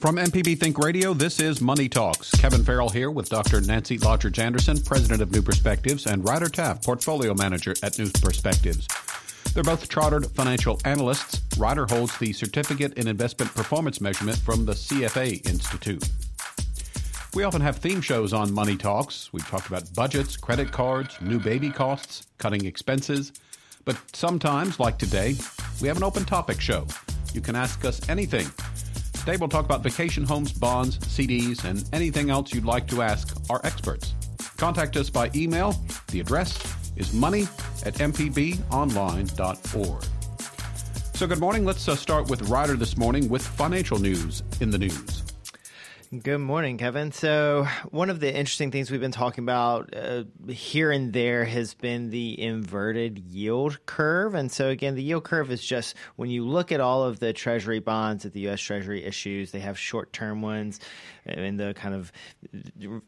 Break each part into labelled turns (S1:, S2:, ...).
S1: From MPB Think Radio, this is Money Talks. Kevin Farrell here with Dr. Nancy Lottridge Anderson, President of New Perspectives, and Ryder Taff, Portfolio Manager at New Perspectives. They're both chartered financial analysts. Ryder holds the Certificate in Investment Performance Measurement from the CFA Institute. We often have theme shows on Money Talks. We've talked about budgets, credit cards, new baby costs, cutting expenses. But sometimes, like today, we have an open topic show. You can ask us anything. Today we'll talk about vacation homes, bonds, CDs, and anything else you'd like to ask our experts. Contact us by email. The address is money at mpbonline.org. So, good morning. Let's uh, start with Ryder this morning with financial news in the news.
S2: Good morning, Kevin. So, one of the interesting things we've been talking about uh, here and there has been the inverted yield curve. And so, again, the yield curve is just when you look at all of the Treasury bonds that the U.S. Treasury issues, they have short term ones in the kind of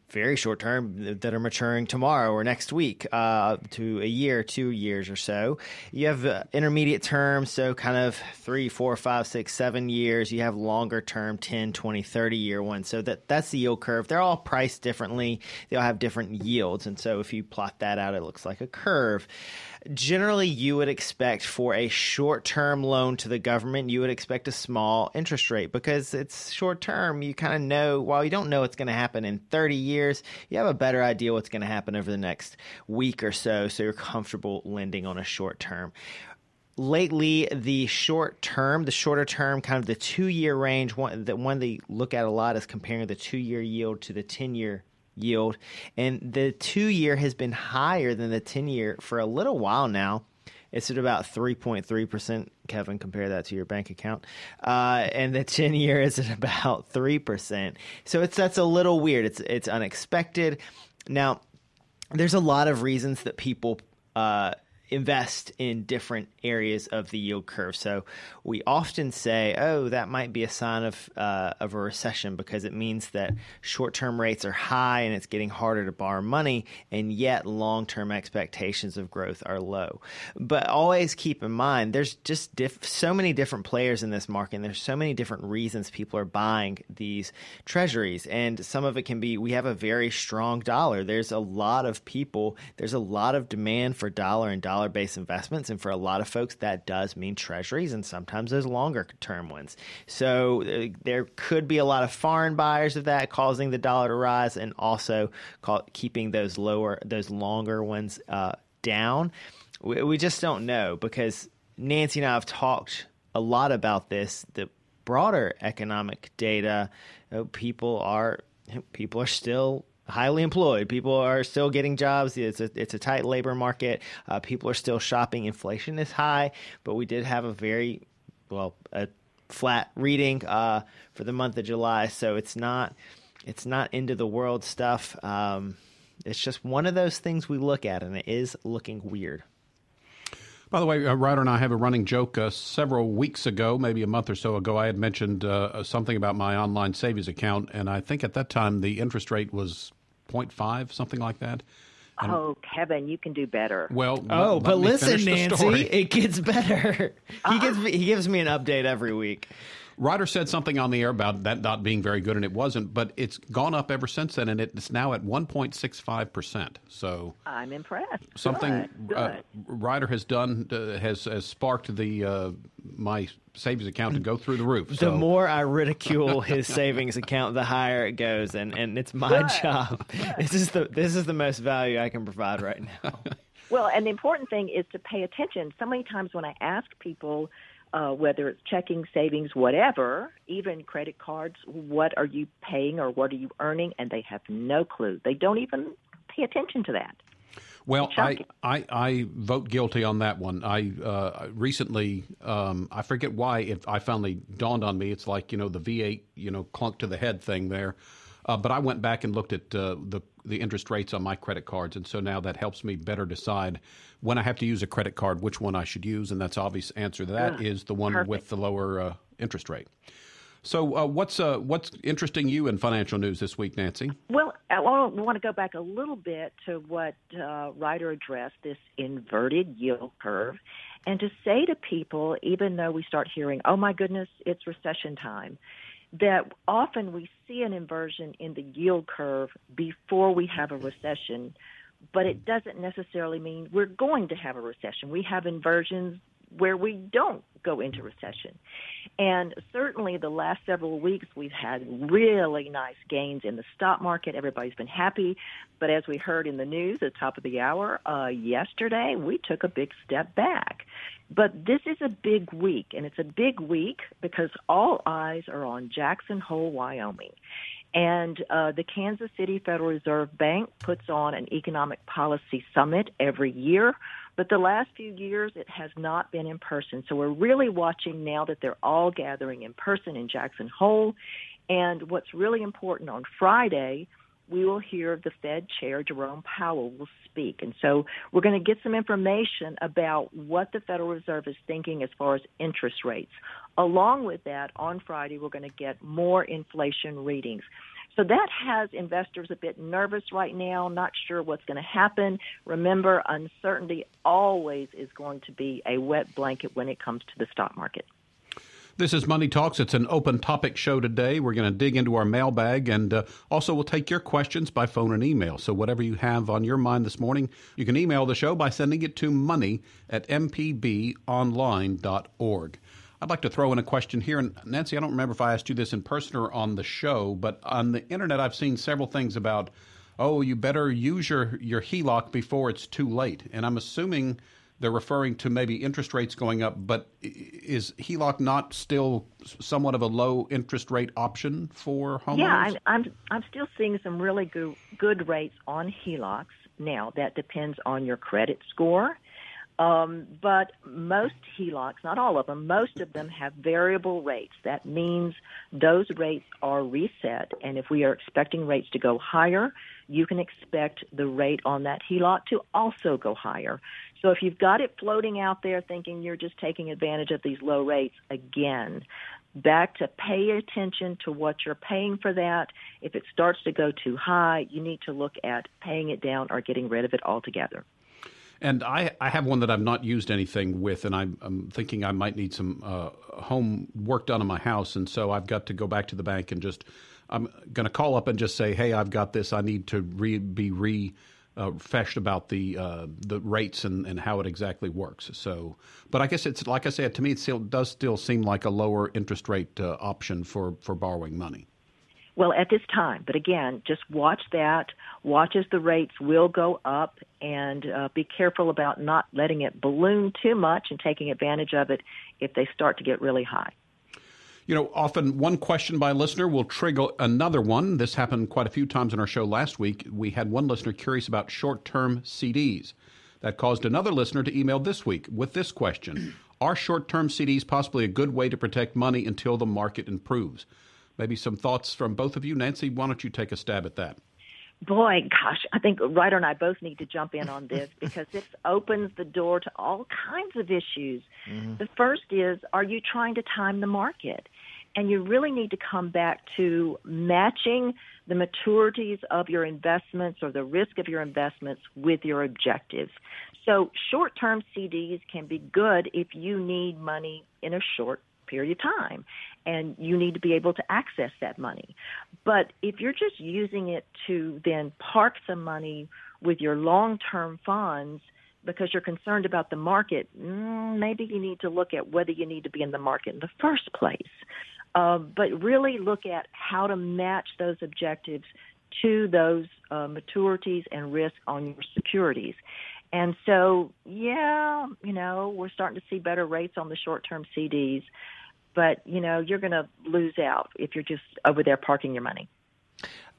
S2: very short term that are maturing tomorrow or next week uh, to a year, two years or so. You have uh, intermediate term, so kind of three, four, five, six, seven years. You have longer term, 10, 20, 30 year ones. So that that's the yield curve. They're all priced differently. They all have different yields. And so if you plot that out, it looks like a curve generally you would expect for a short term loan to the government, you would expect a small interest rate because it's short term. You kind of know, while you don't know what's going to happen in 30 years, you have a better idea what's going to happen over the next week or so. So you're comfortable lending on a short term lately the short term the shorter term kind of the two year range one the one they look at a lot is comparing the two year yield to the 10 year yield. And the two year has been higher than the 10 year for a little while now. It's at about 3.3%. Kevin, compare that to your bank account. Uh, and the 10 year is at about 3%. So it's that's a little weird. It's, it's unexpected. Now, there's a lot of reasons that people uh, invest in different areas of the yield curve. So we often say, "Oh, that might be a sign of uh, of a recession because it means that short term rates are high and it's getting harder to borrow money, and yet long term expectations of growth are low." But always keep in mind, there's just diff- so many different players in this market, and there's so many different reasons people are buying these treasuries, and some of it can be we have a very strong dollar. There's a lot of people. There's a lot of demand for dollar and dollar dollar based investments. And for a lot of folks, that does mean treasuries and sometimes those longer term ones. So uh, there could be a lot of foreign buyers of that causing the dollar to rise and also call, keeping those lower, those longer ones uh, down. We, we just don't know because Nancy and I have talked a lot about this. The broader economic data, you know, people are people are still highly employed. People are still getting jobs. It's a it's a tight labor market. Uh, people are still shopping. Inflation is high, but we did have a very well a flat reading uh, for the month of July. So it's not it's not into the world stuff. Um, it's just one of those things we look at, and it is looking weird.
S1: By the way, uh, Ryder and I have a running joke. Uh, several weeks ago, maybe a month or so ago, I had mentioned uh, something about my online savings account, and I think at that time the interest rate was 0.5, something like that.
S3: And, oh, Kevin, you can do better.
S1: Well,
S2: oh, but listen, Nancy, it gets better. he uh-huh. gives me, he gives me an update every week.
S1: Ryder said something on the air about that not being very good, and it wasn't, but it's gone up ever since then, and it's now at 1.65%. So
S3: I'm impressed.
S1: Something
S3: good,
S1: uh. Ryder has done uh, has, has sparked the uh, my savings account to go through the roof.
S2: The
S1: So
S2: more I ridicule his savings account, the higher it goes, and, and it's my
S3: Good.
S2: job. This is the this is the most value I can provide right now.
S3: Well, and the important thing is to pay attention. So many times when I ask people, uh, whether it's checking, savings, whatever, even credit cards, what are you paying or what are you earning? And they have no clue. They don't even pay attention to that.
S1: Well, I, I, I vote guilty on that one. I uh, recently, um, I forget why, it, I finally dawned on me. It's like you know the V8, you know, clunk to the head thing there. Uh, but I went back and looked at uh, the the interest rates on my credit cards, and so now that helps me better decide when I have to use a credit card, which one I should use, and that's obvious answer to that is the one
S3: perfect.
S1: with the lower uh, interest rate. So, uh, what's uh, what's interesting you in financial news this week, Nancy?
S3: Well, I want to go back a little bit to what uh, Ryder addressed this inverted yield curve, and to say to people, even though we start hearing, "Oh my goodness, it's recession time," that often we see an inversion in the yield curve before we have a recession, but it doesn't necessarily mean we're going to have a recession. We have inversions where we don't go into recession. And certainly the last several weeks we've had really nice gains in the stock market. Everybody's been happy. But as we heard in the news at the top of the hour uh, yesterday, we took a big step back. But this is a big week, and it's a big week because all eyes are on Jackson Hole, Wyoming. And uh, the Kansas City Federal Reserve Bank puts on an economic policy summit every year, but the last few years it has not been in person. So we're really watching now that they're all gathering in person in Jackson Hole. And what's really important on Friday, we will hear the Fed Chair Jerome Powell will speak. And so we're going to get some information about what the Federal Reserve is thinking as far as interest rates. Along with that, on Friday, we're going to get more inflation readings. So that has investors a bit nervous right now, not sure what's going to happen. Remember, uncertainty always is going to be a wet blanket when it comes to the stock market.
S1: This is Money Talks. It's an open topic show today. We're going to dig into our mailbag and uh, also we'll take your questions by phone and email. So, whatever you have on your mind this morning, you can email the show by sending it to money at mpbonline.org. I'd like to throw in a question here. And Nancy, I don't remember if I asked you this in person or on the show, but on the internet, I've seen several things about, oh, you better use your, your HELOC before it's too late. And I'm assuming they're referring to maybe interest rates going up, but is HELOC not still somewhat of a low interest rate option for homeowners?
S3: Yeah, I'm, I'm I'm still seeing some really good good rates on HELOCs. Now that depends on your credit score, um, but most HELOCs, not all of them, most of them have variable rates. That means those rates are reset, and if we are expecting rates to go higher, you can expect the rate on that HELOC to also go higher. So if you've got it floating out there thinking you're just taking advantage of these low rates, again, back to pay attention to what you're paying for that. If it starts to go too high, you need to look at paying it down or getting rid of it altogether.
S1: And I, I have one that I've not used anything with, and I'm, I'm thinking I might need some uh, home work done on my house, and so I've got to go back to the bank and just I'm going to call up and just say, hey, I've got this. I need to re, be uh, refreshed about the uh, the rates and, and how it exactly works. So, but I guess it's like I said to me, it still does still seem like a lower interest rate uh, option for for borrowing money.
S3: Well, at this time, but again, just watch that. Watch as the rates will go up, and uh, be careful about not letting it balloon too much and taking advantage of it if they start to get really high.
S1: You know, often one question by a listener will trigger another one. This happened quite a few times in our show last week. We had one listener curious about short term CDs. That caused another listener to email this week with this question Are short term CDs possibly a good way to protect money until the market improves? Maybe some thoughts from both of you. Nancy, why don't you take a stab at that?
S3: Boy, gosh, I think Ryder and I both need to jump in on this because this opens the door to all kinds of issues. Mm-hmm. The first is, are you trying to time the market? And you really need to come back to matching the maturities of your investments or the risk of your investments with your objectives. So short term CDs can be good if you need money in a short period of time. and you need to be able to access that money. But if you're just using it to then park some money with your long term funds, because you're concerned about the market, mm, maybe you need to look at whether you need to be in the market in the first place. Uh, but really look at how to match those objectives to those uh, maturities and risk on your securities. And so, yeah, you know, we're starting to see better rates on the short term CDs, but, you know, you're going to lose out if you're just over there parking your money.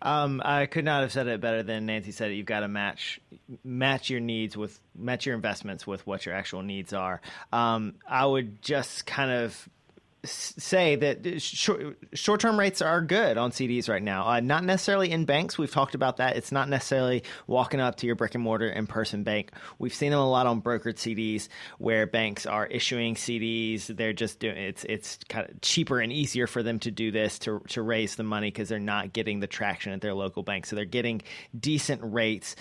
S2: Um, I could not have said it better than Nancy said it. You've got to match match your needs with match your investments with what your actual needs are. Um, I would just kind of say that short term rates are good on CDs right now. Uh, not necessarily in banks. We've talked about that. It's not necessarily walking up to your brick and mortar in person bank. We've seen them a lot on brokered CDs where banks are issuing CDs. They're just doing it's it's kind of cheaper and easier for them to do this to to raise the money because they're not getting the traction at their local bank. So they're getting decent rates.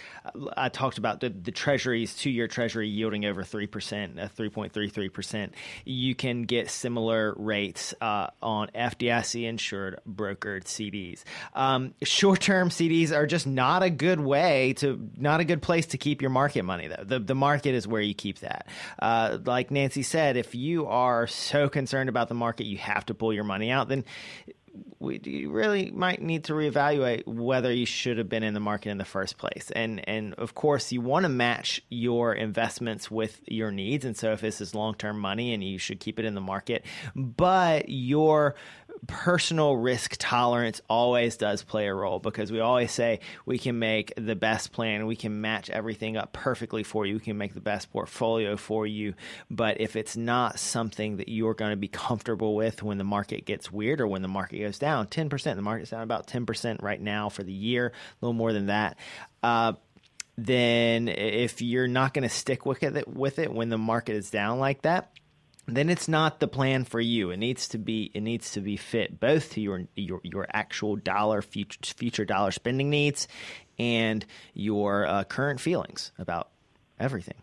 S2: I talked about the, the treasuries, two year treasury yielding over three percent, uh, three point three three percent. You can get similar rates rates uh, on FDIC insured brokered CDs. Um, Short term CDs are just not a good way to, not a good place to keep your market money, though. The, the market is where you keep that. Uh, like Nancy said, if you are so concerned about the market, you have to pull your money out, then we you really might need to reevaluate whether you should have been in the market in the first place. And and of course, you want to match your investments with your needs. And so, if this is long term money, and you should keep it in the market, but your personal risk tolerance always does play a role because we always say we can make the best plan, we can match everything up perfectly for you, we can make the best portfolio for you. But if it's not something that you're going to be comfortable with when the market gets weird or when the market goes down, 10%, the market's down about 10% right now for the year, a little more than that. Uh, then if you're not going to stick with it, with it when the market is down like that, then it's not the plan for you. It needs to be it needs to be fit both to your your, your actual dollar future future dollar spending needs and your uh, current feelings about everything.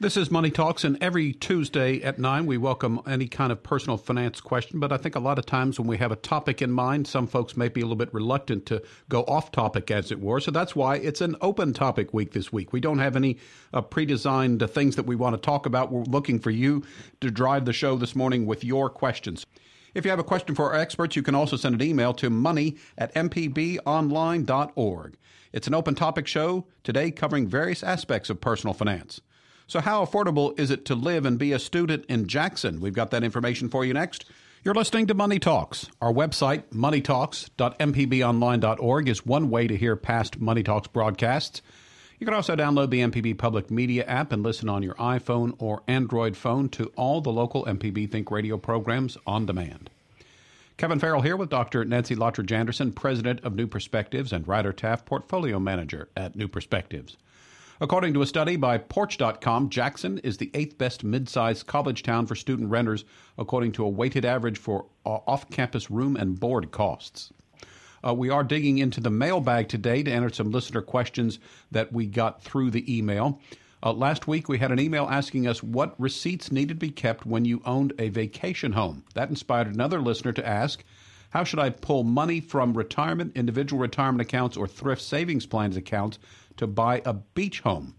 S1: This is Money Talks, and every Tuesday at 9, we welcome any kind of personal finance question. But I think a lot of times when we have a topic in mind, some folks may be a little bit reluctant to go off topic, as it were. So that's why it's an open topic week this week. We don't have any uh, pre designed uh, things that we want to talk about. We're looking for you to drive the show this morning with your questions. If you have a question for our experts, you can also send an email to money at mpbonline.org. It's an open topic show today covering various aspects of personal finance. So, how affordable is it to live and be a student in Jackson? We've got that information for you next. You're listening to Money Talks. Our website, moneytalks.mpbonline.org, is one way to hear past Money Talks broadcasts. You can also download the MPB Public Media app and listen on your iPhone or Android phone to all the local MPB Think Radio programs on demand. Kevin Farrell here with Dr. Nancy Lottridge Anderson, President of New Perspectives and Ryder Taff, Portfolio Manager at New Perspectives. According to a study by Porch.com, Jackson is the eighth best mid-sized college town for student renters, according to a weighted average for uh, off-campus room and board costs. Uh, we are digging into the mailbag today to answer some listener questions that we got through the email. Uh, last week, we had an email asking us what receipts needed to be kept when you owned a vacation home. That inspired another listener to ask, how should I pull money from retirement, individual retirement accounts, or thrift savings plans accounts to buy a beach home.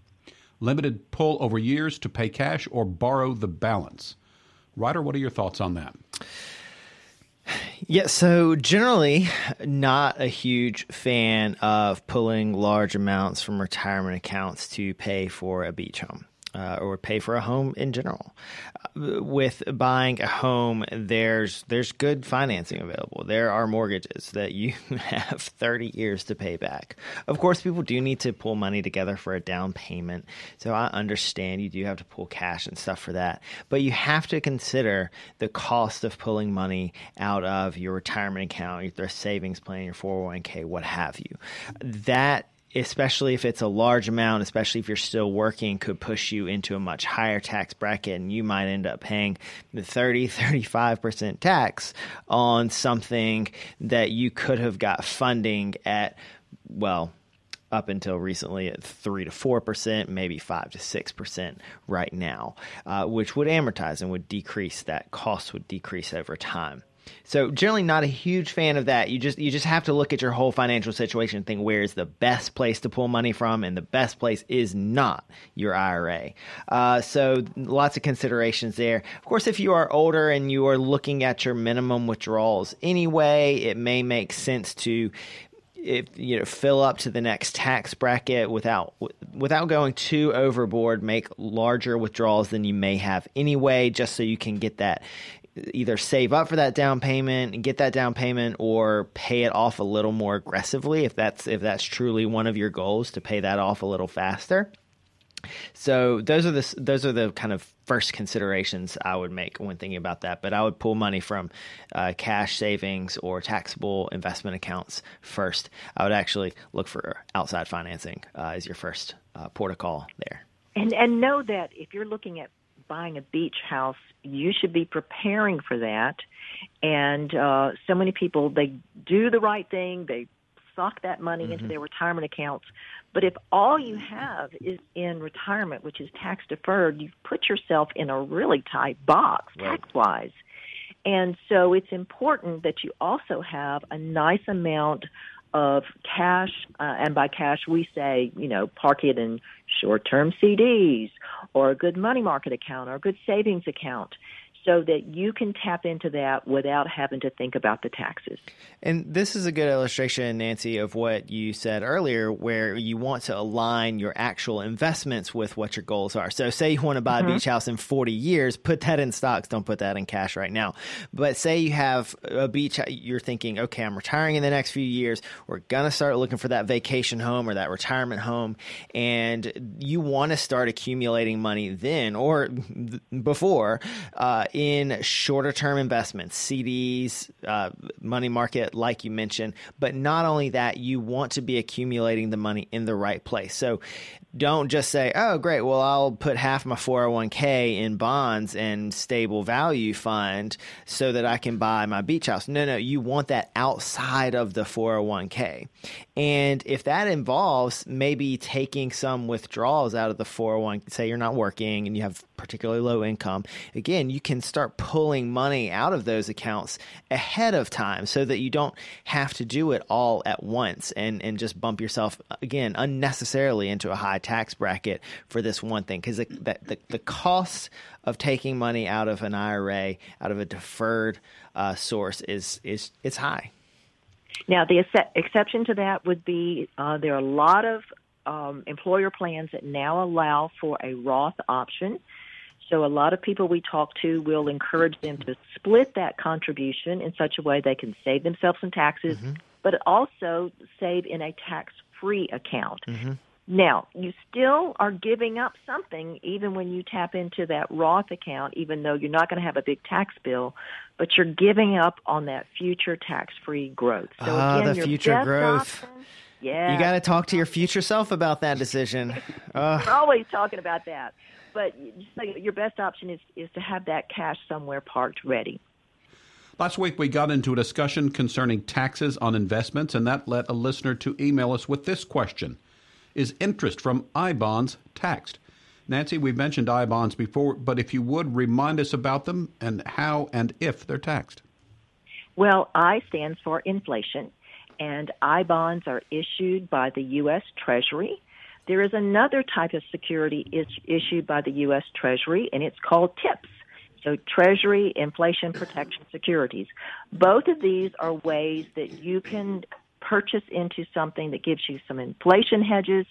S1: Limited pull over years to pay cash or borrow the balance. Ryder, what are your thoughts on that?
S2: Yeah, so generally, not a huge fan of pulling large amounts from retirement accounts to pay for a beach home uh, or pay for a home in general. Uh, with buying a home, there's there's good financing available. There are mortgages that you have 30 years to pay back. Of course, people do need to pull money together for a down payment, so I understand you do have to pull cash and stuff for that. But you have to consider the cost of pulling money out of your retirement account, your savings plan, your 401k, what have you. That especially if it's a large amount, especially if you're still working, could push you into a much higher tax bracket and you might end up paying the 30, 35% tax on something that you could have got funding at, well, up until recently at three to four percent, maybe five to six percent right now, uh, which would amortize and would decrease. That cost would decrease over time. So generally not a huge fan of that. You just you just have to look at your whole financial situation and think where is the best place to pull money from, and the best place is not your IRA. Uh, so lots of considerations there. Of course, if you are older and you are looking at your minimum withdrawals anyway, it may make sense to if you know fill up to the next tax bracket without without going too overboard make larger withdrawals than you may have anyway just so you can get that either save up for that down payment and get that down payment or pay it off a little more aggressively if that's if that's truly one of your goals to pay that off a little faster. So those are the those are the kind of first considerations I would make when thinking about that. But I would pull money from uh, cash savings or taxable investment accounts first. I would actually look for outside financing uh, as your first uh, port of call there.
S3: And and know that if you're looking at buying a beach house, you should be preparing for that. And uh, so many people, they do the right thing, they sock that money mm-hmm. into their retirement accounts. But if all you have is in retirement, which is tax deferred, you've put yourself in a really tight box right. tax wise. And so it's important that you also have a nice amount of cash, uh, and by cash we say, you know, park it in short-term CDs or a good money market account or a good savings account so that you can tap into that without having to think about the taxes.
S2: And this is a good illustration, Nancy, of what you said earlier, where you want to align your actual investments with what your goals are. So, say you want to buy mm-hmm. a beach house in 40 years, put that in stocks, don't put that in cash right now. But say you have a beach, you're thinking, okay, I'm retiring in the next few years. We're going to start looking for that vacation home or that retirement home. And you want to start accumulating money then or before. Uh, in shorter term investments, CDs, uh, money market, like you mentioned. But not only that, you want to be accumulating the money in the right place. So don't just say, oh, great, well, I'll put half my 401k in bonds and stable value fund so that I can buy my beach house. No, no, you want that outside of the 401k. And if that involves maybe taking some withdrawals out of the 401, say you're not working and you have particularly low income, again, you can start pulling money out of those accounts ahead of time so that you don't have to do it all at once and, and just bump yourself, again, unnecessarily into a high tax bracket for this one thing. Because the, the, the cost of taking money out of an IRA, out of a deferred uh, source, is, is it's high.
S3: Now, the ex- exception to that would be uh, there are a lot of um, employer plans that now allow for a Roth option. So a lot of people we talk to will encourage them to split that contribution in such a way they can save themselves some taxes, mm-hmm. but also save in a tax-free account. Mm-hmm. Now, you still are giving up something even when you tap into that Roth account, even though you're not going to have a big tax bill, but you're giving up on that future tax free growth.
S2: So, ah, again, the future growth. Option, yeah. You got to talk to your future self about that decision.
S3: Uh. We're always talking about that but your best option is is to have that cash somewhere parked ready.
S1: Last week, we got into a discussion concerning taxes on investments, and that led a listener to email us with this question Is interest from I bonds taxed? Nancy, we've mentioned I bonds before, but if you would remind us about them and how and if they're taxed.
S3: Well, I stands for inflation, and I bonds are issued by the U.S. Treasury there is another type of security is issued by the U.S. Treasury, and it's called TIPS. So Treasury Inflation Protection Securities. Both of these are ways that you can purchase into something that gives you some inflation hedges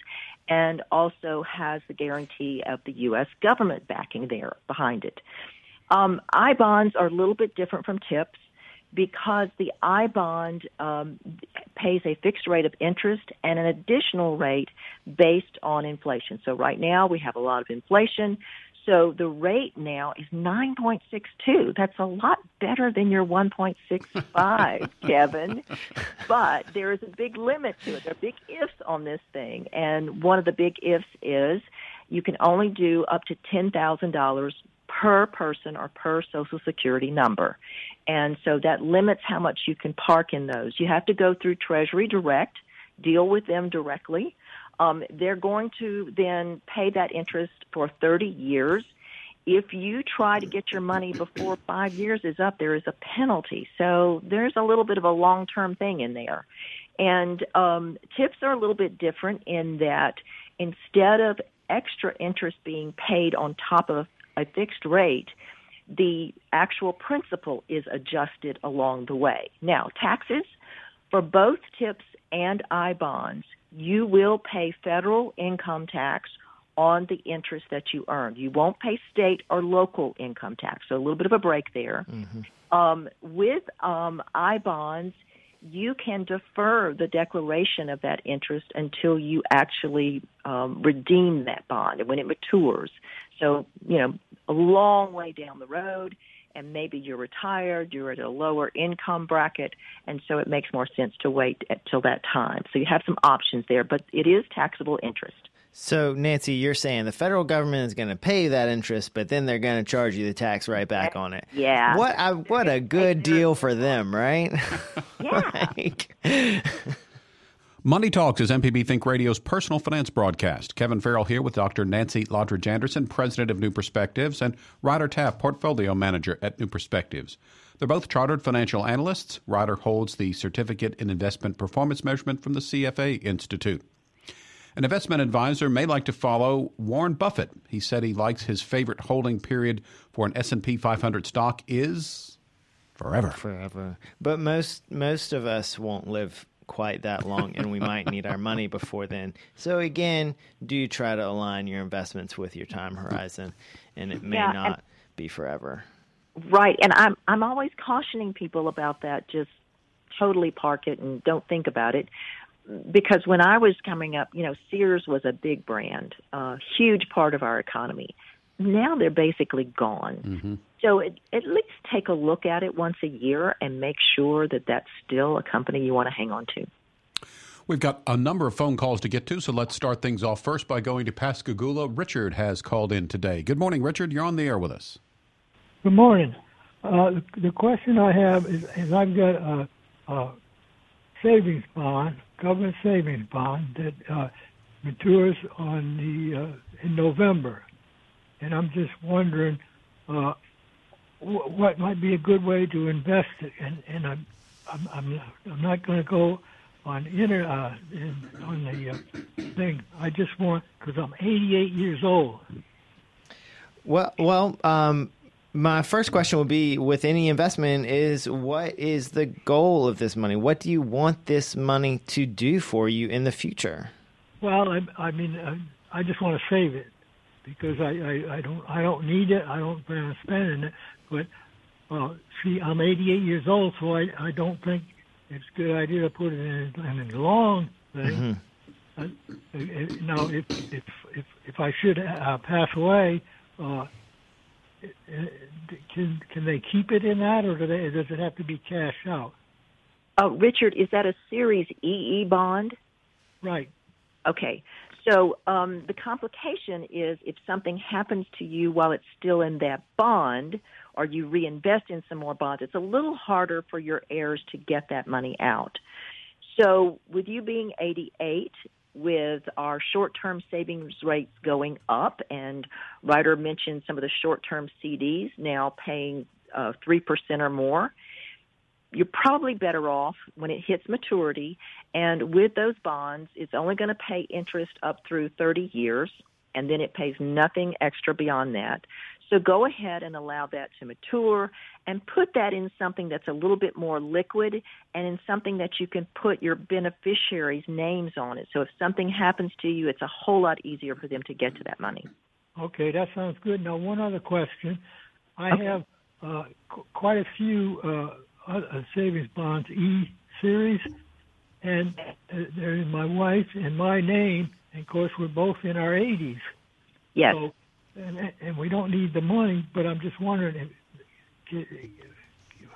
S3: and also has the guarantee of the U.S. government backing there behind it. Um, I bonds are a little bit different from TIPS because the I bond um, pays a fixed rate of interest and an additional rate based on inflation. So right now we have a lot of inflation. So the rate now is 9.62. That's a lot better than your 1.65, Kevin. But there is a big limit to it. There are big ifs on this thing. And one of the big ifs is you can only do up to $10,000 per person or per social security number. And so that limits how much you can park in those. You have to go through Treasury Direct, deal with them directly. Um, they're going to then pay that interest for 30 years. If you try to get your money before five years is up, there is a penalty. So there's a little bit of a long term thing in there. And um, TIPS are a little bit different in that instead of extra interest being paid on top of a fixed rate, the actual principal is adjusted along the way. Now, taxes for both TIPS and I bonds, you will pay federal income tax on the interest that you earn. You won't pay state or local income tax. So a little bit of a break there. Mm-hmm. Um, with um, I bonds, you can defer the declaration of that interest until you actually um, redeem that bond and when it matures. So, you know, a long way down the road, and maybe you're retired, you're at a lower income bracket, and so it makes more sense to wait until that time. So you have some options there, but it is taxable interest.
S2: So, Nancy, you're saying the federal government is going to pay that interest, but then they're going to charge you the tax right back on it.
S3: Yeah.
S2: What I, what a good deal uh, for them, right?
S3: Yeah.
S2: like,
S1: Money Talks is MPB Think Radio's personal finance broadcast. Kevin Farrell here with Dr. Nancy Lottridge Anderson, president of New Perspectives, and Ryder Taff, portfolio manager at New Perspectives. They're both chartered financial analysts. Ryder holds the Certificate in Investment Performance Measurement from the CFA Institute. An investment advisor may like to follow Warren Buffett. He said he likes his favorite holding period for an S&P 500 stock is forever.
S2: forever. But most most of us won't live quite that long and we might need our money before then. So again, do try to align your investments with your time horizon and it may
S3: Yeah,
S2: not
S3: and-
S2: be forever.
S3: Right, and I'm I'm always cautioning people about that. Just totally park it and don't think about it. Because when I was coming up, you know, Sears was a big brand, a huge part of our economy. Now they're basically gone. Mm-hmm. So it, at least take a look at it once a year and make sure that that's still a company you want to hang on to.
S1: We've got a number of phone calls to get to, so let's start things off first by going to Pascagoula. Richard has called in today. Good morning, Richard. You're on the air with us.
S4: Good morning. Uh, the, the question I have is, is I've got a, a savings bond, government savings bond that uh, matures on the uh, in November, and I'm just wondering uh, wh- what might be a good way to invest it. And, and I'm I'm I'm, I'm not going to go on inter uh, in, on the uh, thing. I just want because I'm 88 years old.
S2: Well, well, um, my first question would be with any investment is what is the goal of this money? What do you want this money to do for you in the future?
S4: Well, I, I mean, I, I just want to save it because I, I, I don't I don't need it. I don't plan on spending it. But uh, see, I'm 88 years old, so I, I don't think it's a good idea to put it in, in a long thing. Uh, uh, now, if if if if I should uh, pass away, uh, uh, can can they keep it in that, or do they, does it have to be cashed out?
S3: Uh, Richard, is that a Series EE bond?
S4: Right.
S3: Okay. So um, the complication is if something happens to you while it's still in that bond, or you reinvest in some more bonds, it's a little harder for your heirs to get that money out. So with you being 88, with our short-term savings rates going up, and Ryder mentioned some of the short-term CDs now paying uh, three percent or more you're probably better off when it hits maturity. And with those bonds, it's only going to pay interest up through 30 years, and then it pays nothing extra beyond that. So go ahead and allow that to mature and put that in something that's a little bit more liquid and in something that you can put your beneficiaries' names on it. So if something happens to you, it's a whole lot easier for them to get to that money.
S4: Okay, that sounds good. Now, one other question. I
S3: Okay.
S4: have uh, qu- quite a few uh, uh, savings bonds, E series, and uh, they're in my wife and my name. And of course, we're both in our 80s.
S3: Yes.
S4: So, and, and we don't need the money, but I'm just wondering, if,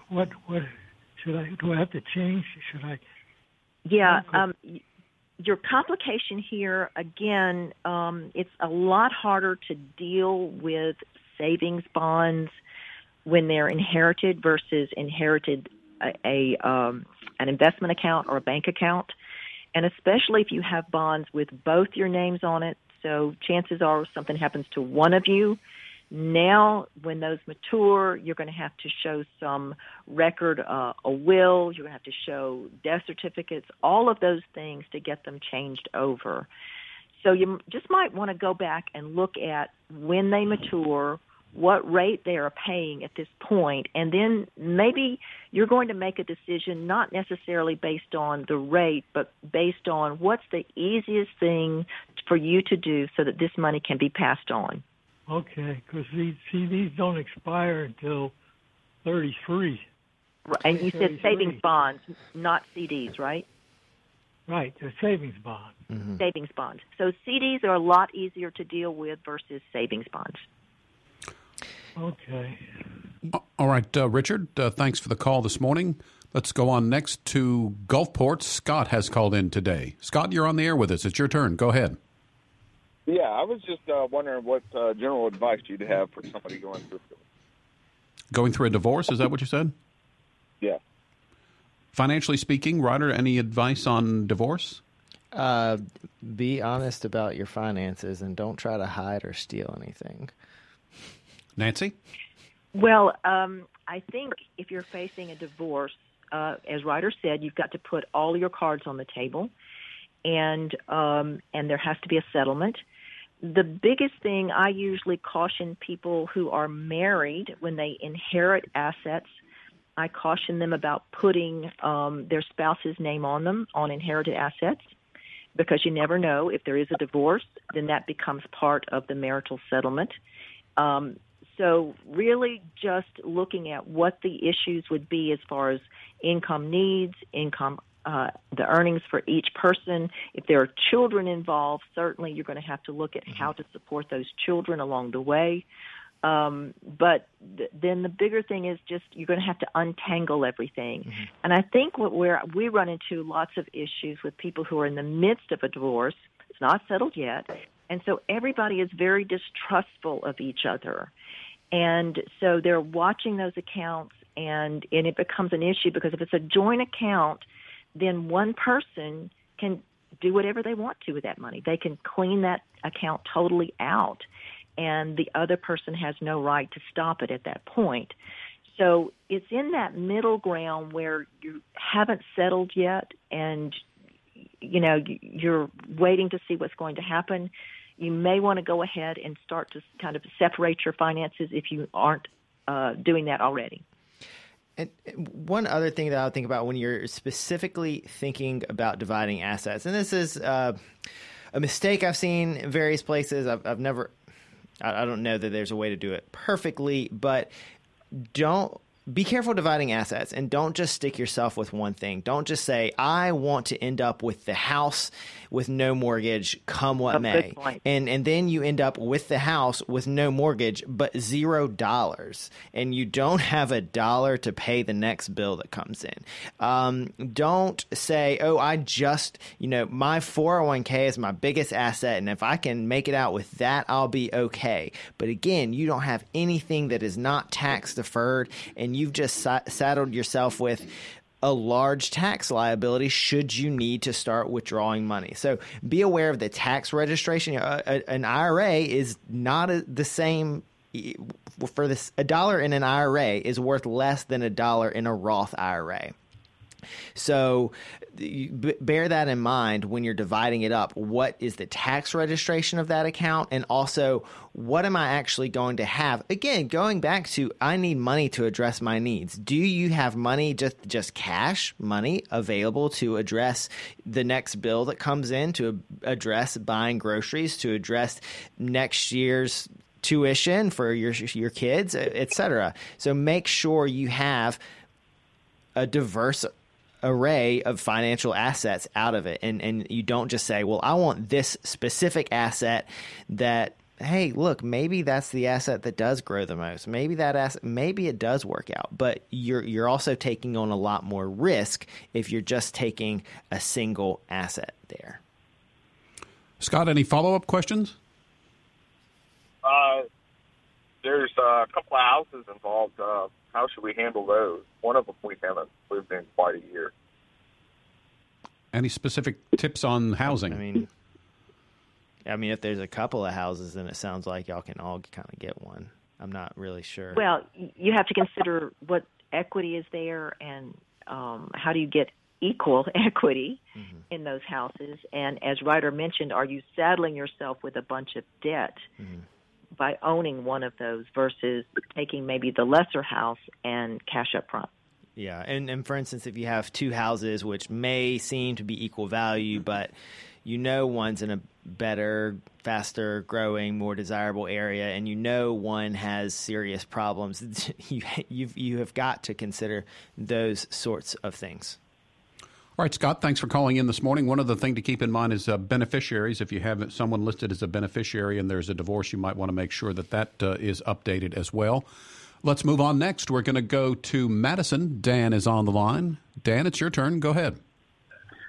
S4: what what should I do? I have to change? Should I?
S3: Yeah. Um, your complication here, again, um, it's a lot harder to deal with savings bonds when they're inherited versus inherited a, a um, an investment account or a bank account. And especially if you have bonds with both your names on it, so chances are something happens to one of you. Now, when those mature, you're going to have to show some record, uh, a will, you're going to have to show death certificates, all of those things to get them changed over. So you just might want to go back and look at when they mature, what rate they are paying at this point, and then maybe you're going to make a decision not necessarily based on the rate, but based on what's the easiest thing for you to do so that this money can be passed on.
S4: Okay, because these see these don't expire until 33.
S3: Right, and you said savings bonds, not CDs, right?
S4: Right, the savings bond.
S3: Mm-hmm. Savings bonds. So CDs are a lot easier to deal with versus savings bonds.
S4: Okay.
S1: All right, uh, Richard, uh, thanks for the call this morning. Let's go on next to Gulfport. Scott has called in today. Scott, you're on the air with us. It's your turn. Go ahead.
S5: Yeah, I was just uh, wondering what uh, general advice you'd have for somebody going through
S1: going through a divorce. Is that what you said?
S5: Yeah.
S1: Financially speaking, Ryder, any advice on divorce?
S2: Uh, be honest about your finances and don't try to hide or steal anything.
S1: Nancy?
S3: Well, um, I think if you're facing a divorce, uh, as Ryder said, you've got to put all your cards on the table, and um, and there has to be a settlement. The biggest thing I usually caution people who are married when they inherit assets, I caution them about putting um, their spouse's name on them on inherited assets because you never know if there is a divorce, then that becomes part of the marital settlement. Um, so, really, just looking at what the issues would be as far as income needs, income, uh, the earnings for each person. If there are children involved, certainly you're going to have to look at how to support those children along the way. Um, but th- then the bigger thing is just you're going to have to untangle everything. Mm-hmm. And I think what we're we run into lots of issues with people who are in the midst of a divorce. It's not settled yet, and so everybody is very distrustful of each other. And so they're watching those accounts and, and it becomes an issue because if it's a joint account, then one person can do whatever they want to with that money. They can clean that account totally out and the other person has no right to stop it at that point. So it's in that middle ground where you haven't settled yet and you know you're waiting to see what's going to happen you may want to go ahead and start to kind of separate your finances if you aren't uh, doing that already.
S2: And one other thing that I would think about when you're specifically thinking about dividing assets, and this is uh, a mistake I've seen in various places. I've, I've never, I, I don't know that there's a way to do it perfectly, but don't be careful dividing assets and don't just stick yourself with one thing. Don't just say, I want to end up with the house with no mortgage, come what may. And and then you end up with the house with no mortgage, but zero dollars. And you don't have a dollar to pay the next bill that comes in. Um, don't say, Oh, I just you know, my 401k is my biggest asset, and if I can make it out with that, I'll be okay. But again, you don't have anything that is not tax deferred and and you've just saddled yourself with a large tax liability should you need to start withdrawing money. So be aware of the tax registration. Uh, uh, an IRA is not the same for this. A dollar in an IRA is worth less than a dollar in a Roth IRA. So bear that in mind when you're dividing it up. What is the tax registration of that account? And also, what am I actually going to have? Again, going back to I need money to address my needs. Do you have money, just, just cash money available to address the next bill that comes in, to address buying groceries, to address next year's tuition for your your kids, etc. So make sure you have a diverse array of financial assets out of it. And and you don't just say well I want this specific asset that hey look maybe that's the asset that does grow the most. Maybe that asset maybe it does work out. But you're you're also taking on a lot more risk if you're just taking a single asset there.
S1: Scott any follow-up questions?
S5: Uh there's a couple of houses involved uh, how should we handle those? One of them we haven't lived in quite a year.
S1: Any specific tips on housing?
S2: I mean, I mean, if there's a couple of houses, then it sounds like y'all can all kind of get one. I'm not really sure.
S3: Well, you have to consider what equity is there and um, how do you get equal equity mm-hmm. in those houses. And as Ryder mentioned, are you saddling yourself with a bunch of debt mm-hmm. By owning one of those versus taking maybe the lesser house and cash up front?
S2: Yeah, and and for instance, if you have two houses which may seem to be equal value, but you know one's in a better, faster growing, more desirable area, and you know one has serious problems, you you've, you have got to consider those sorts of things.
S1: All right, Scott, thanks for calling in this morning. One other thing to keep in mind is uh, beneficiaries. If you have someone listed as a beneficiary and there's a divorce, you might want to make sure that that uh, is updated as well. Let's move on next. We're going to go to Madison. Dan is on the line. Dan, it's your turn. Go ahead.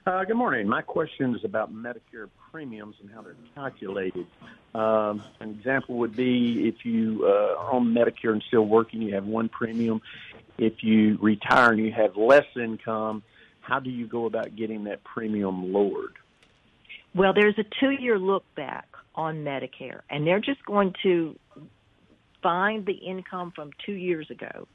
S6: Uh, good morning. My question is about Medicare premiums and how they're calculated. Um, an example would be if you uh, are on Medicare and still working, you have one premium. If you retire and you have less income, how do you go about getting that premium lowered?
S3: Well, there's a two year look back on Medicare, and they're just going to find the income from two years ago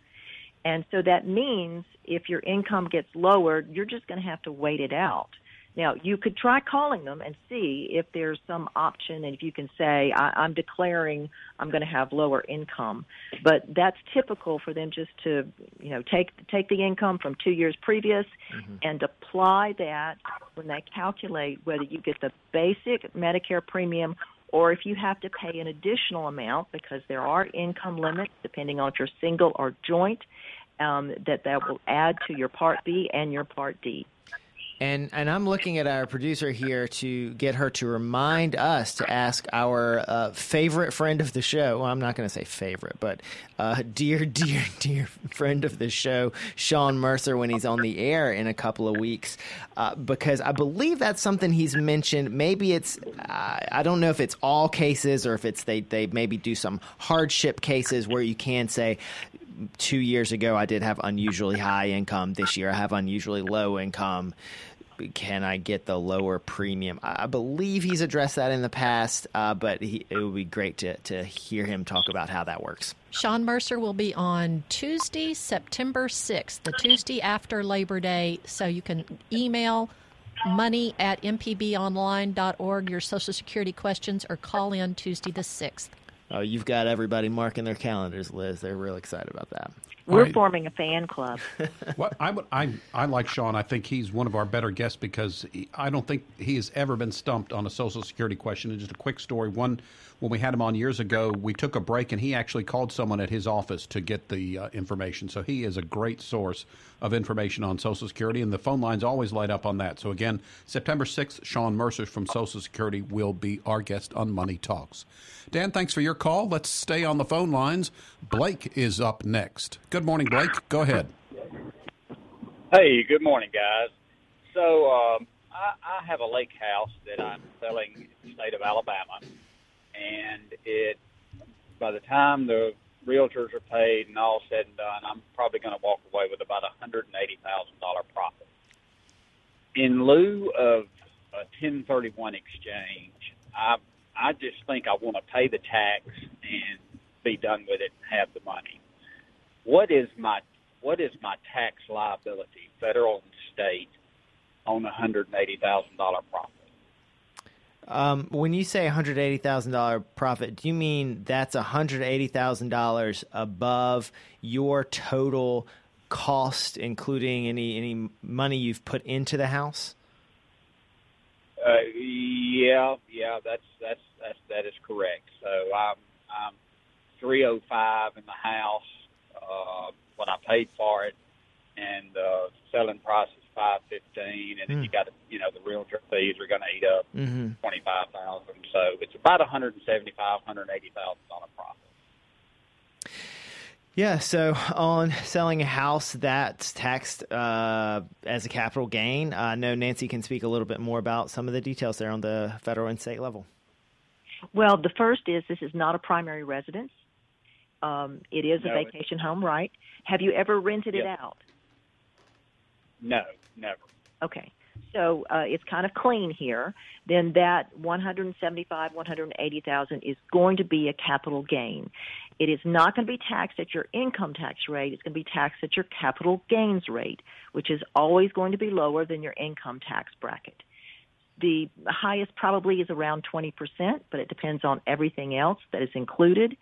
S3: and so that means if your income gets lowered, you're just going to have to wait it out. Now, you could try calling them and see if there's some option, and if you can say, I, am declaring I'm going to have lower income. But that's typical for them just to, you know, take take the income from two years previous mm-hmm. and apply that when they calculate whether you get the basic Medicare premium or if you have to pay an additional amount because there are income limits depending on if you're single or joint um, that that will add to your Part B and your Part D.
S2: And and I'm looking at our producer here to get her to remind us to ask our uh, favorite friend of the show. Well, I'm not going to say favorite, but uh, dear, dear, dear friend of the show, Sean Mercer, when he's on the air in a couple of weeks, uh, because I believe that's something he's mentioned. Maybe it's I don't know if it's all cases or if it's they they maybe do some hardship cases where you can say two years ago I did have unusually high income. This year I have unusually low income. Can I get the lower premium? I believe he's addressed that in the past, uh, but he, it would be great to, to hear him talk about how that works.
S7: Sean Mercer will be on Tuesday, September 6th, the Tuesday after Labor Day. So you can email money at mpbonline.org your Social Security questions or call in Tuesday the 6th.
S2: Oh, you've got everybody marking their calendars, Liz. They're real excited about that.
S3: We're right. forming a fan club.
S1: well, I, I, I like Sean. I think he's one of our better guests because he, I don't think he has ever been stumped on a Social Security question. And just a quick story. One, when we had him on years ago, we took a break and he actually called someone at his office to get the uh, information. So he is a great source of information on Social Security, and the phone lines always light up on that. So again, September 6th, Sean Mercer from Social Security will be our guest on Money Talks. Dan, thanks for your call. Let's stay on the phone lines. Blake is up next. Good morning, Blake. Go ahead.
S8: Hey, good morning, guys. So um, I, I have a lake house that I'm selling in the state of Alabama, and it by the time the realtors are paid and all said and done, I'm probably going to walk away with about a hundred and eighty thousand dollar profit. In lieu of a 1031 exchange, I I just think I want to pay the tax and be done with it and have the money. What is my what is my tax liability, federal and state, on a hundred and eighty thousand dollar profit?
S2: Um, when you say $180,000 profit, do you mean that's $180,000 above your total cost, including any any money you've put into the house?
S8: Uh, yeah, yeah, that's that's that's that is correct. So I'm I'm 305 in the house uh, when I paid for it, and uh, selling price is 515, and then mm. you got to, you know the realtor fees are going to eat up mm-hmm. 25,000. So it's about 175, 180 thousand dollar profit.
S2: Yeah, so on selling a house that's taxed uh, as a capital gain, I know Nancy can speak a little bit more about some of the details there on the federal and state level.
S3: Well, the first is this is not a primary residence. Um, it is no, a vacation home, right? Have you ever rented
S8: yes.
S3: it out?
S8: No, never.
S3: Okay. So uh, it's kind of clean here. Then that 175, 180,000 is going to be a capital gain. It is not going to be taxed at your income tax rate. It's going to be taxed at your capital gains rate, which is always going to be lower than your income tax bracket. The highest probably is around 20%, but it depends on everything else that is included.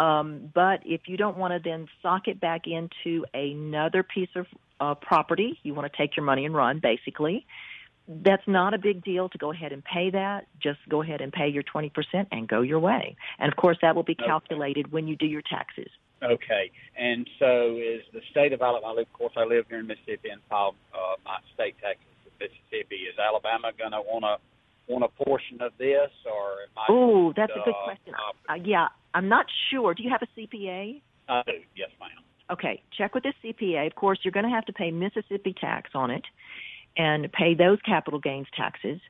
S3: Um, but if you don't want to then sock it back into another piece of uh, property, you want to take your money and run, basically. That's not a big deal to go ahead and pay that. Just go ahead and pay your 20% and go your way. And of course, that will be calculated okay. when you do your taxes.
S8: Okay. And so is the state of Alabama, of course, I live here in Mississippi and file uh, my state taxes in Mississippi. Is Alabama going to want to want a portion of this, or
S3: Oh, that's a good uh, question. Uh, yeah, I'm not sure. Do you have a CPA?
S8: I do. Yes, ma'am.
S3: Okay, check with the CPA. Of course, you're going to have to pay Mississippi tax on it and pay those capital gains taxes.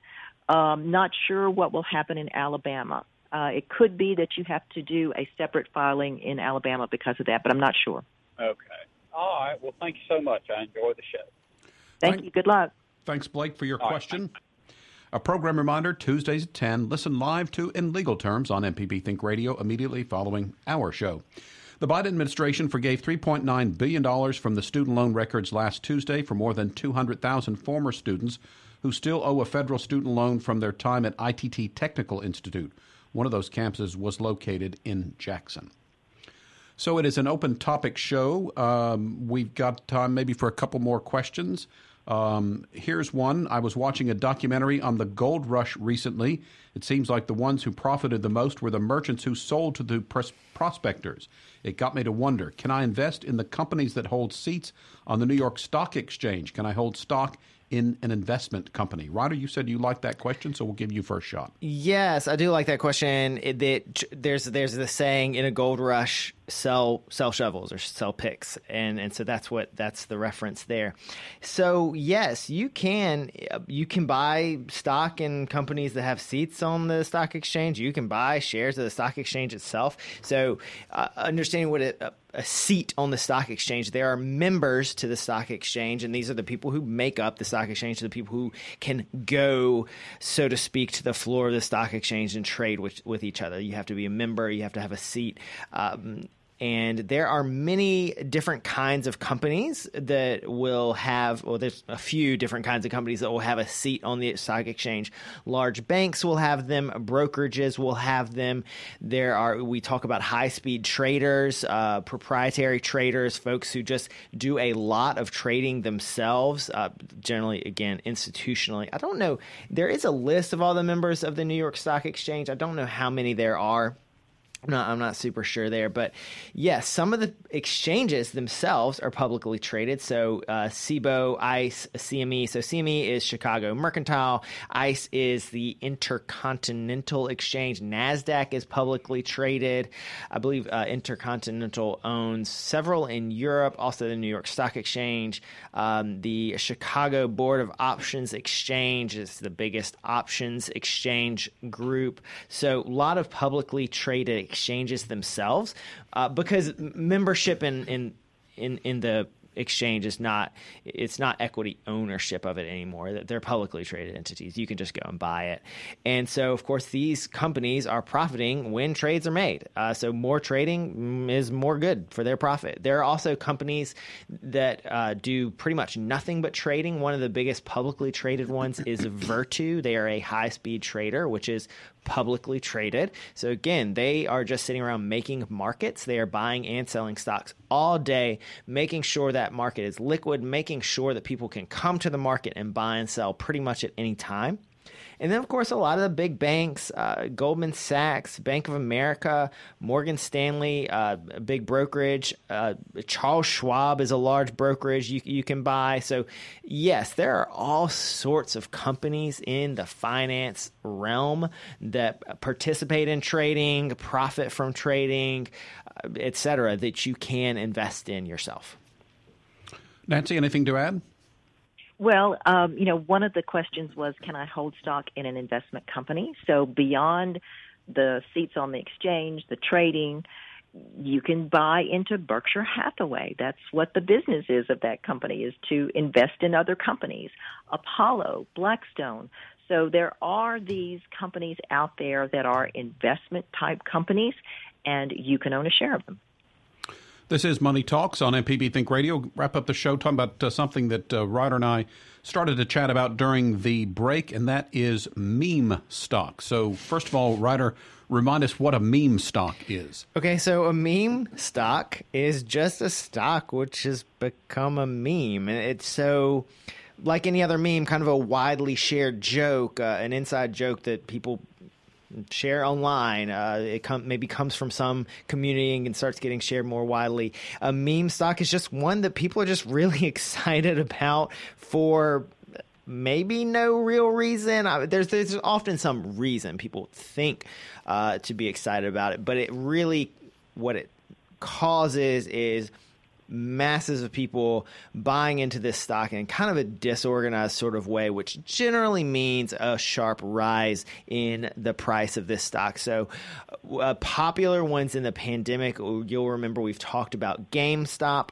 S3: Um, not sure what will happen in Alabama. Uh, it could be that you have to do a separate filing in Alabama because of that, but I'm not sure.
S8: Okay. All right. Well, thank you so much. I enjoy the show.
S3: Thank, Thank you. Good luck.
S1: Thanks, Blake, for your All question. Right. A program reminder Tuesdays at 10. Listen live to In Legal Terms on MPB Think Radio immediately following our show. The Biden administration forgave $3.9 billion from the student loan records last Tuesday for more than 200,000 former students who still owe a federal student loan from their time at ITT Technical Institute. One of those campuses was located in Jackson. So it is an open topic show. Um, we've got time maybe for a couple more questions. Um, here's one. I was watching a documentary on the gold rush recently. It seems like the ones who profited the most were the merchants who sold to the pros- prospectors. It got me to wonder can I invest in the companies that hold seats on the New York Stock Exchange? Can I hold stock in an investment company? Ryder, you said you like that question, so we'll give you first shot.
S2: Yes, I do like that question. It, it, there's there's the saying in a gold rush, sell sell shovels or sell picks, and and so that's what that's the reference there. So yes, you can you can buy stock in companies that have seats on the stock exchange. You can buy shares of the stock exchange itself. So uh, understanding what a, a seat on the stock exchange. There are members to the stock exchange, and these are the people who make up the stock exchange, the people who can go, so to speak, to the floor of the stock exchange and trade with, with each other. You have to be a member, you have to have a seat. Um, and there are many different kinds of companies that will have, well, there's a few different kinds of companies that will have a seat on the stock exchange. Large banks will have them, brokerages will have them. There are, we talk about high speed traders, uh, proprietary traders, folks who just do a lot of trading themselves, uh, generally, again, institutionally. I don't know. There is a list of all the members of the New York Stock Exchange. I don't know how many there are. I'm not, I'm not super sure there, but yes, some of the exchanges themselves are publicly traded. So uh, CBOE, ICE, CME. So CME is Chicago Mercantile. ICE is the Intercontinental Exchange. NASDAQ is publicly traded. I believe uh, Intercontinental owns several in Europe, also the New York Stock Exchange. Um, the Chicago Board of Options Exchange is the biggest options exchange group. So a lot of publicly traded exchanges themselves uh, because membership in, in in in the exchange is not it's not equity ownership of it anymore. They're publicly traded entities. You can just go and buy it. And so of course these companies are profiting when trades are made. Uh, so more trading is more good for their profit. There are also companies that uh, do pretty much nothing but trading. One of the biggest publicly traded ones is Virtu. They are a high speed trader which is publicly traded. So again, they are just sitting around making markets. They are buying and selling stocks all day, making sure that market is liquid, making sure that people can come to the market and buy and sell pretty much at any time. And then, of course, a lot of the big banks, uh, Goldman Sachs, Bank of America, Morgan Stanley, uh, big brokerage, uh, Charles Schwab is a large brokerage you, you can buy. So, yes, there are all sorts of companies in the finance realm that participate in trading, profit from trading, uh, et cetera, that you can invest in yourself.
S1: Nancy, anything to add?
S3: Well, um, you know, one of the questions was, can I hold stock in an investment company? So beyond the seats on the exchange, the trading, you can buy into Berkshire Hathaway. That's what the business is of that company is to invest in other companies. Apollo, Blackstone. So there are these companies out there that are investment type companies and you can own a share of them.
S1: This is Money Talks on MPB Think Radio. Wrap up the show talking about uh, something that uh, Ryder and I started to chat about during the break, and that is meme stock. So, first of all, Ryder, remind us what a meme stock is.
S2: Okay, so a meme stock is just a stock which has become a meme. And it's so, like any other meme, kind of a widely shared joke, uh, an inside joke that people share online. Uh, it com- maybe comes from some community and starts getting shared more widely. A meme stock is just one that people are just really excited about for maybe no real reason. there's there's often some reason people think uh, to be excited about it, but it really what it causes is masses of people buying into this stock in kind of a disorganized sort of way, which generally means a sharp rise in the price of this stock. So, uh, popular ones in the pandemic, you'll remember we've talked about GameStop.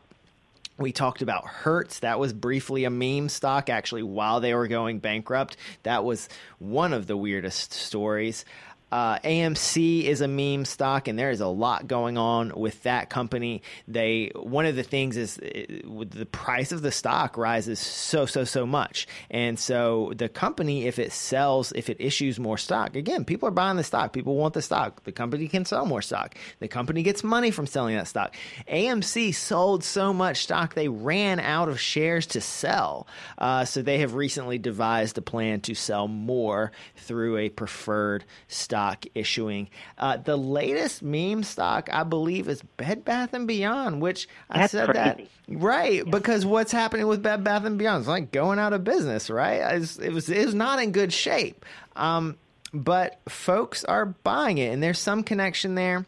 S2: We talked about Hertz. That was briefly a meme stock, actually, while they were going bankrupt. That was one of the weirdest stories. Uh, AMC is a meme stock, and there is a lot going on with that company. They one of the things is uh, the price of the stock rises so so so much, and so the company, if it sells, if it issues more stock, again, people are buying the stock. People want the stock. The company can sell more stock. The company gets money from selling that stock. AMC sold so much stock they ran out of shares to sell, uh, so they have recently devised a plan to sell more through a preferred stock stock issuing. Uh, the latest meme stock, I believe, is Bed Bath and Beyond, which
S3: That's
S2: I said
S3: crazy.
S2: that right yeah. because what's happening with Bed Bath and Beyond? It's like going out of business, right? Was, it was it was not in good shape. Um, but folks are buying it, and there's some connection there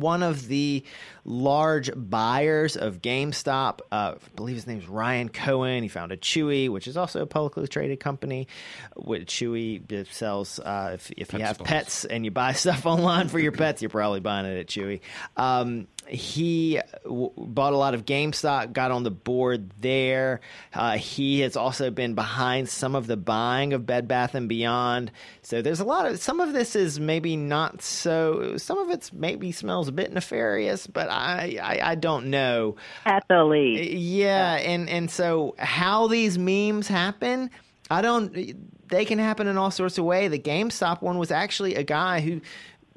S2: one of the large buyers of GameStop. Uh, I believe his name is Ryan Cohen. He founded Chewy, which is also a publicly traded company. Which Chewy sells. Uh, if, if you have pets and you buy stuff online for your pets, you're probably buying it at Chewy. Um, he w- bought a lot of GameStop, got on the board there. Uh, he has also been behind some of the buying of Bed Bath and Beyond. So there's a lot of some of this is maybe not so. Some of it's maybe smells a bit nefarious, but I I, I don't know.
S3: At the least,
S2: yeah, and and so how these memes happen, I don't. They can happen in all sorts of ways. The GameStop one was actually a guy who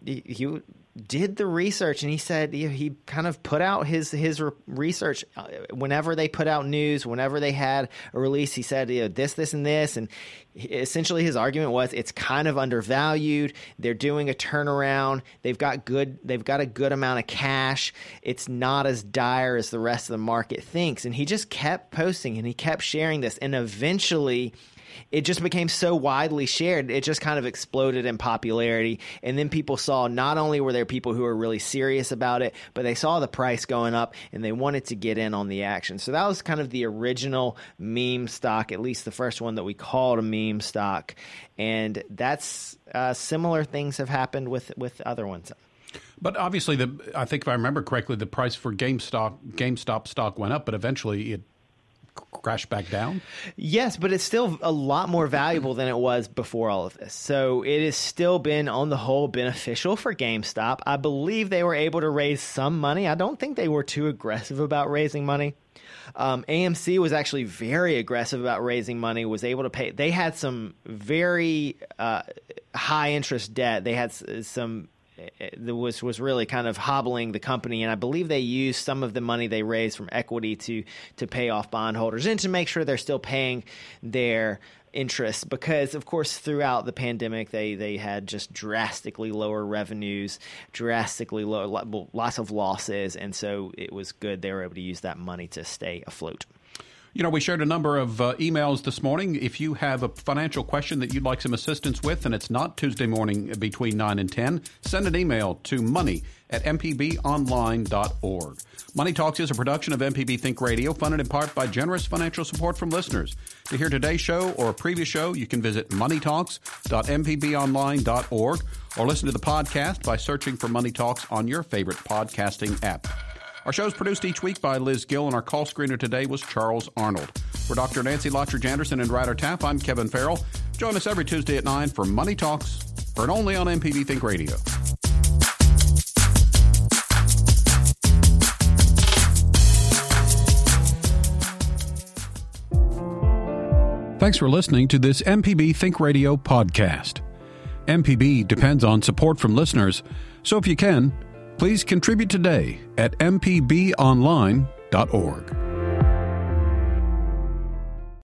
S2: he, he did the research and he said he kind of put out his his research uh, whenever they put out news whenever they had a release he said you know, this this and this and essentially his argument was it's kind of undervalued. They're doing a turnaround. They've got good they've got a good amount of cash. It's not as dire as the rest of the market thinks. And he just kept posting and he kept sharing this. And eventually it just became so widely shared. It just kind of exploded in popularity. And then people saw not only were there people who were really serious about it, but they saw the price going up and they wanted to get in on the action. So that was kind of the original meme stock, at least the first one that we called a meme stock. And that's uh, similar things have happened with with other ones.
S1: But obviously, the I think if I remember correctly, the price for GameStop GameStop stock went up, but eventually it crash back down?
S2: Yes, but it's still a lot more valuable than it was before all of this. So it has still been, on the whole, beneficial for GameStop. I believe they were able to raise some money. I don't think they were too aggressive about raising money. Um, AMC was actually very aggressive about raising money. Was able to pay. They had some very uh, high interest debt. They had some was was really kind of hobbling the company, and I believe they used some of the money they raised from equity to to pay off bondholders and to make sure they're still paying their interest. Because of course throughout the pandemic they they had just drastically lower revenues drastically low lots of losses. And so it was good they were able to use that money to stay afloat
S1: You know, we shared a number of uh, emails this morning. If you have a financial question that you'd like some assistance with and it's not Tuesday morning between 9 and 10, send an email to money at mpbonline.org. Money Talks is a production of MPB Think Radio, funded in part by generous financial support from listeners. To hear today's show or a previous show, you can visit moneytalks.mpbonline.org or listen to the podcast by searching for Money Talks on your favorite podcasting app. Our show is produced each week by Liz Gill, and our call screener today was Charles Arnold. For Dr. Nancy Lottridge Anderson and Ryder Taff, I'm Kevin Farrell. Join us every Tuesday at 9 for Money Talks, heard only on MPB Think Radio. Thanks for listening to this MPB Think Radio podcast. MPB depends on support from listeners, so if you can, Please contribute today at mpbonline.org.